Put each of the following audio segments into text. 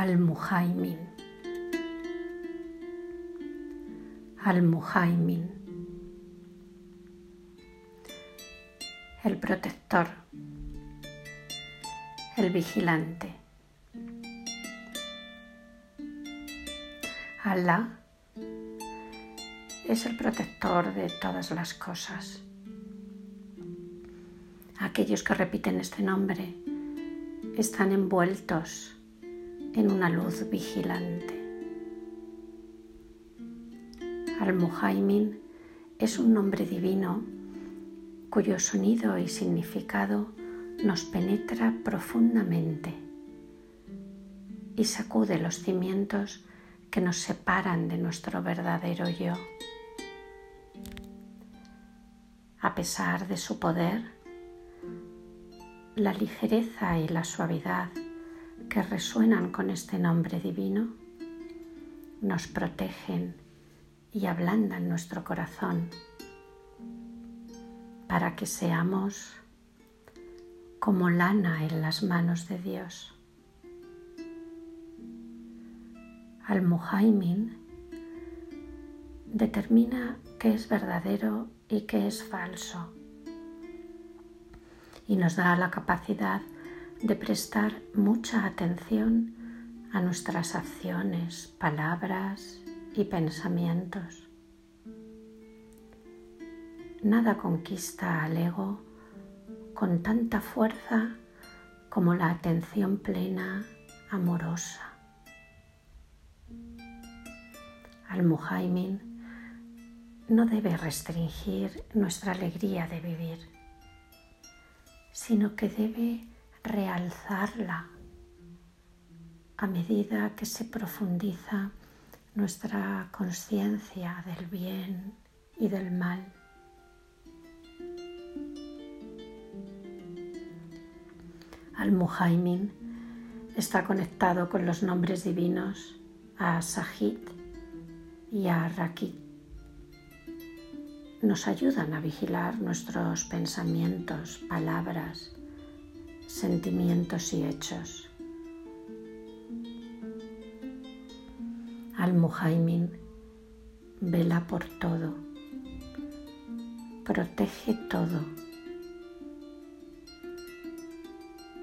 Al-Muhaimin. Al-Muhaimin. El protector. El vigilante. Allah es el protector de todas las cosas. Aquellos que repiten este nombre están envueltos en una luz vigilante. Al-Muhaimin es un nombre divino cuyo sonido y significado nos penetra profundamente y sacude los cimientos que nos separan de nuestro verdadero yo. A pesar de su poder, la ligereza y la suavidad que resuenan con este nombre divino nos protegen y ablandan nuestro corazón para que seamos como lana en las manos de Dios. Al-Muhaimin determina qué es verdadero y qué es falso y nos da la capacidad de prestar mucha atención a nuestras acciones, palabras y pensamientos. Nada conquista al ego con tanta fuerza como la atención plena, amorosa. Al Muhaimin no debe restringir nuestra alegría de vivir, sino que debe realzarla a medida que se profundiza nuestra conciencia del bien y del mal. Al-Muhaimin está conectado con los nombres divinos a Sahid y a Rakit. Nos ayudan a vigilar nuestros pensamientos, palabras, sentimientos y hechos. Al-Muhaimin vela por todo, protege todo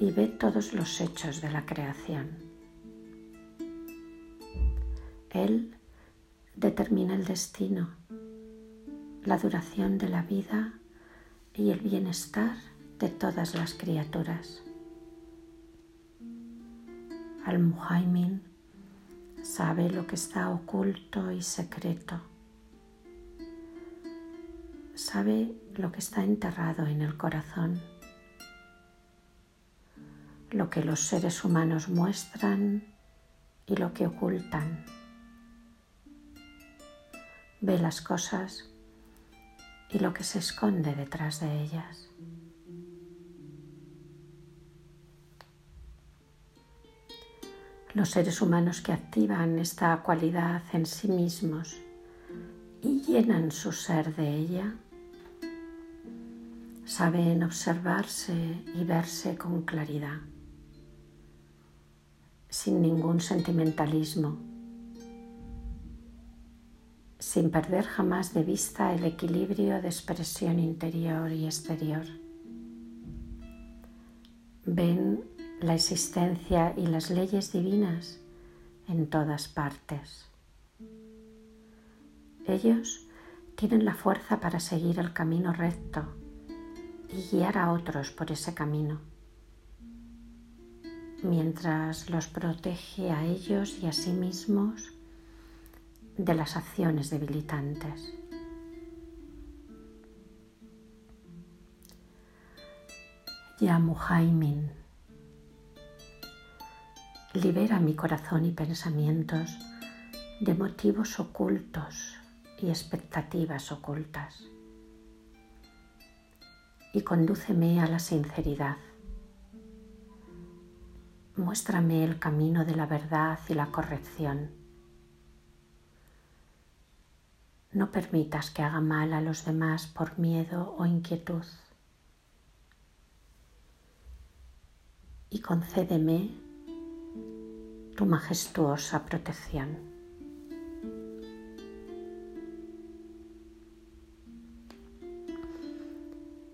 y ve todos los hechos de la creación. Él determina el destino, la duración de la vida y el bienestar de todas las criaturas. Al-Muhaimin sabe lo que está oculto y secreto. Sabe lo que está enterrado en el corazón, lo que los seres humanos muestran y lo que ocultan. Ve las cosas y lo que se esconde detrás de ellas. Los seres humanos que activan esta cualidad en sí mismos y llenan su ser de ella, saben observarse y verse con claridad, sin ningún sentimentalismo, sin perder jamás de vista el equilibrio de expresión interior y exterior. Ven la existencia y las leyes divinas en todas partes. Ellos tienen la fuerza para seguir el camino recto y guiar a otros por ese camino, mientras los protege a ellos y a sí mismos de las acciones debilitantes. Ya Muhaimin libera mi corazón y pensamientos de motivos ocultos y expectativas ocultas. Y condúceme a la sinceridad. Muéstrame el camino de la verdad y la corrección. No permitas que haga mal a los demás por miedo o inquietud. Y concédeme tu majestuosa protección.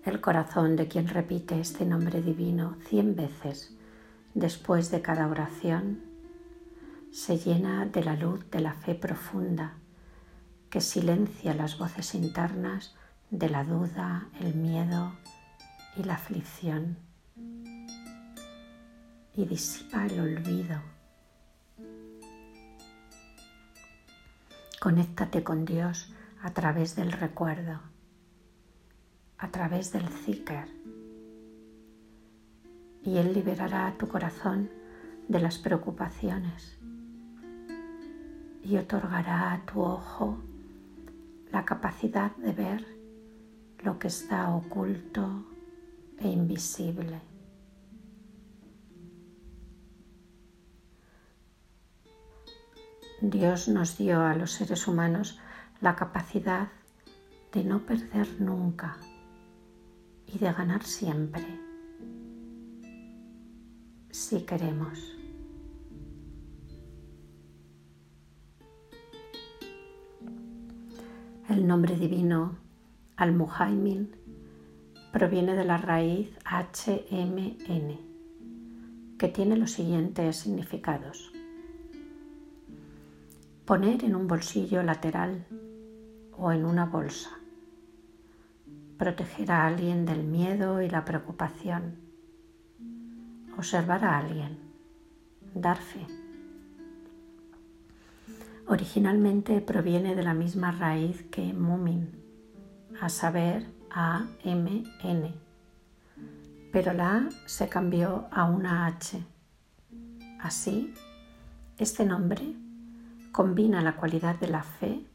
El corazón de quien repite este nombre divino cien veces después de cada oración se llena de la luz de la fe profunda que silencia las voces internas de la duda, el miedo y la aflicción y disipa el olvido. Conéctate con Dios a través del recuerdo, a través del zikr, y Él liberará tu corazón de las preocupaciones y otorgará a tu ojo la capacidad de ver lo que está oculto e invisible. Dios nos dio a los seres humanos la capacidad de no perder nunca y de ganar siempre, si queremos. El nombre divino Al-Muhaimin proviene de la raíz HMN, que tiene los siguientes significados. Poner en un bolsillo lateral o en una bolsa. Proteger a alguien del miedo y la preocupación. Observar a alguien. Dar fe. Originalmente proviene de la misma raíz que mumin, a saber, a-M-N, pero la A se cambió a una H. Así, este nombre combina la cualidad de la fe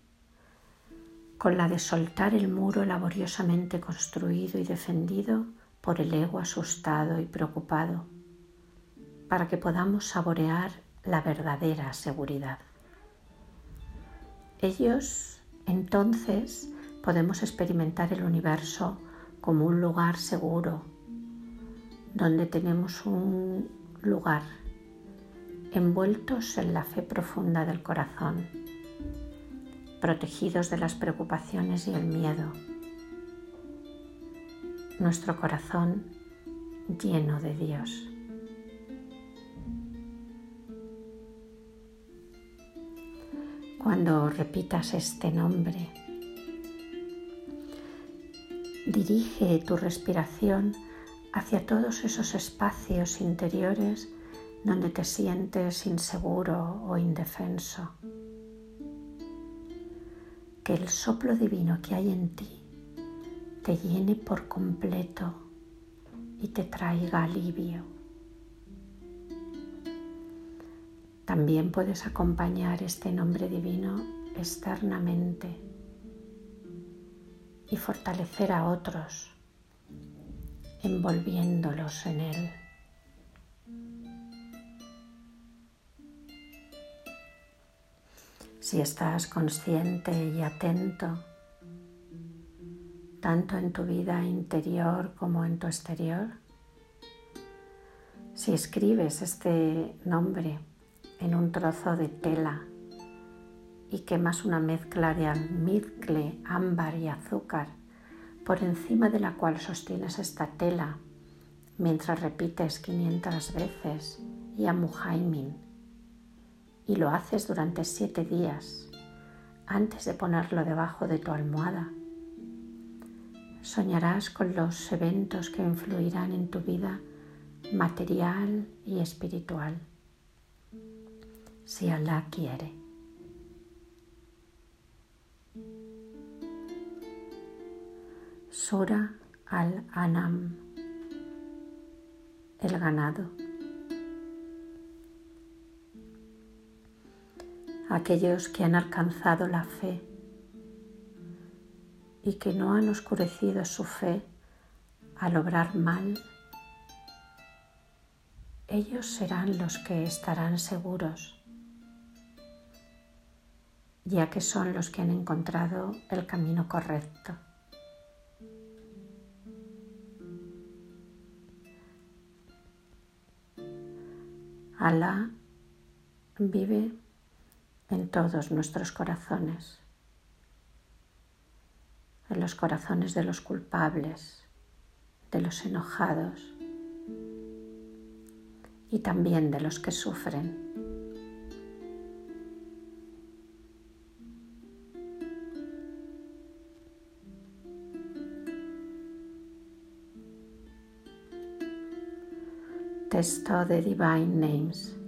con la de soltar el muro laboriosamente construido y defendido por el ego asustado y preocupado, para que podamos saborear la verdadera seguridad. Ellos entonces podemos experimentar el universo como un lugar seguro, donde tenemos un lugar envueltos en la fe profunda del corazón, protegidos de las preocupaciones y el miedo. Nuestro corazón lleno de Dios. Cuando repitas este nombre, Dirige tu respiración hacia todos esos espacios interiores donde te sientes inseguro o indefenso. Que el soplo divino que hay en ti te llene por completo y te traiga alivio. También puedes acompañar este nombre divino externamente y fortalecer a otros, envolviéndolos en él. Si estás consciente y atento, tanto en tu vida interior como en tu exterior, si escribes este nombre en un trozo de tela y quemas una mezcla de almizcle, ámbar y azúcar por encima de la cual sostienes esta tela mientras repites 500 veces Yamuhaimin y lo haces durante siete días antes de ponerlo debajo de tu almohada. Soñarás con los eventos que influirán en tu vida material y espiritual, si Allah quiere. Sura al-Anam, el ganado. Aquellos que han alcanzado la fe y que no han oscurecido su fe al obrar mal, ellos serán los que estarán seguros, ya que son los que han encontrado el camino correcto. Alá vive en todos nuestros corazones, en los corazones de los culpables, de los enojados y también de los que sufren. Texto de Divine Names.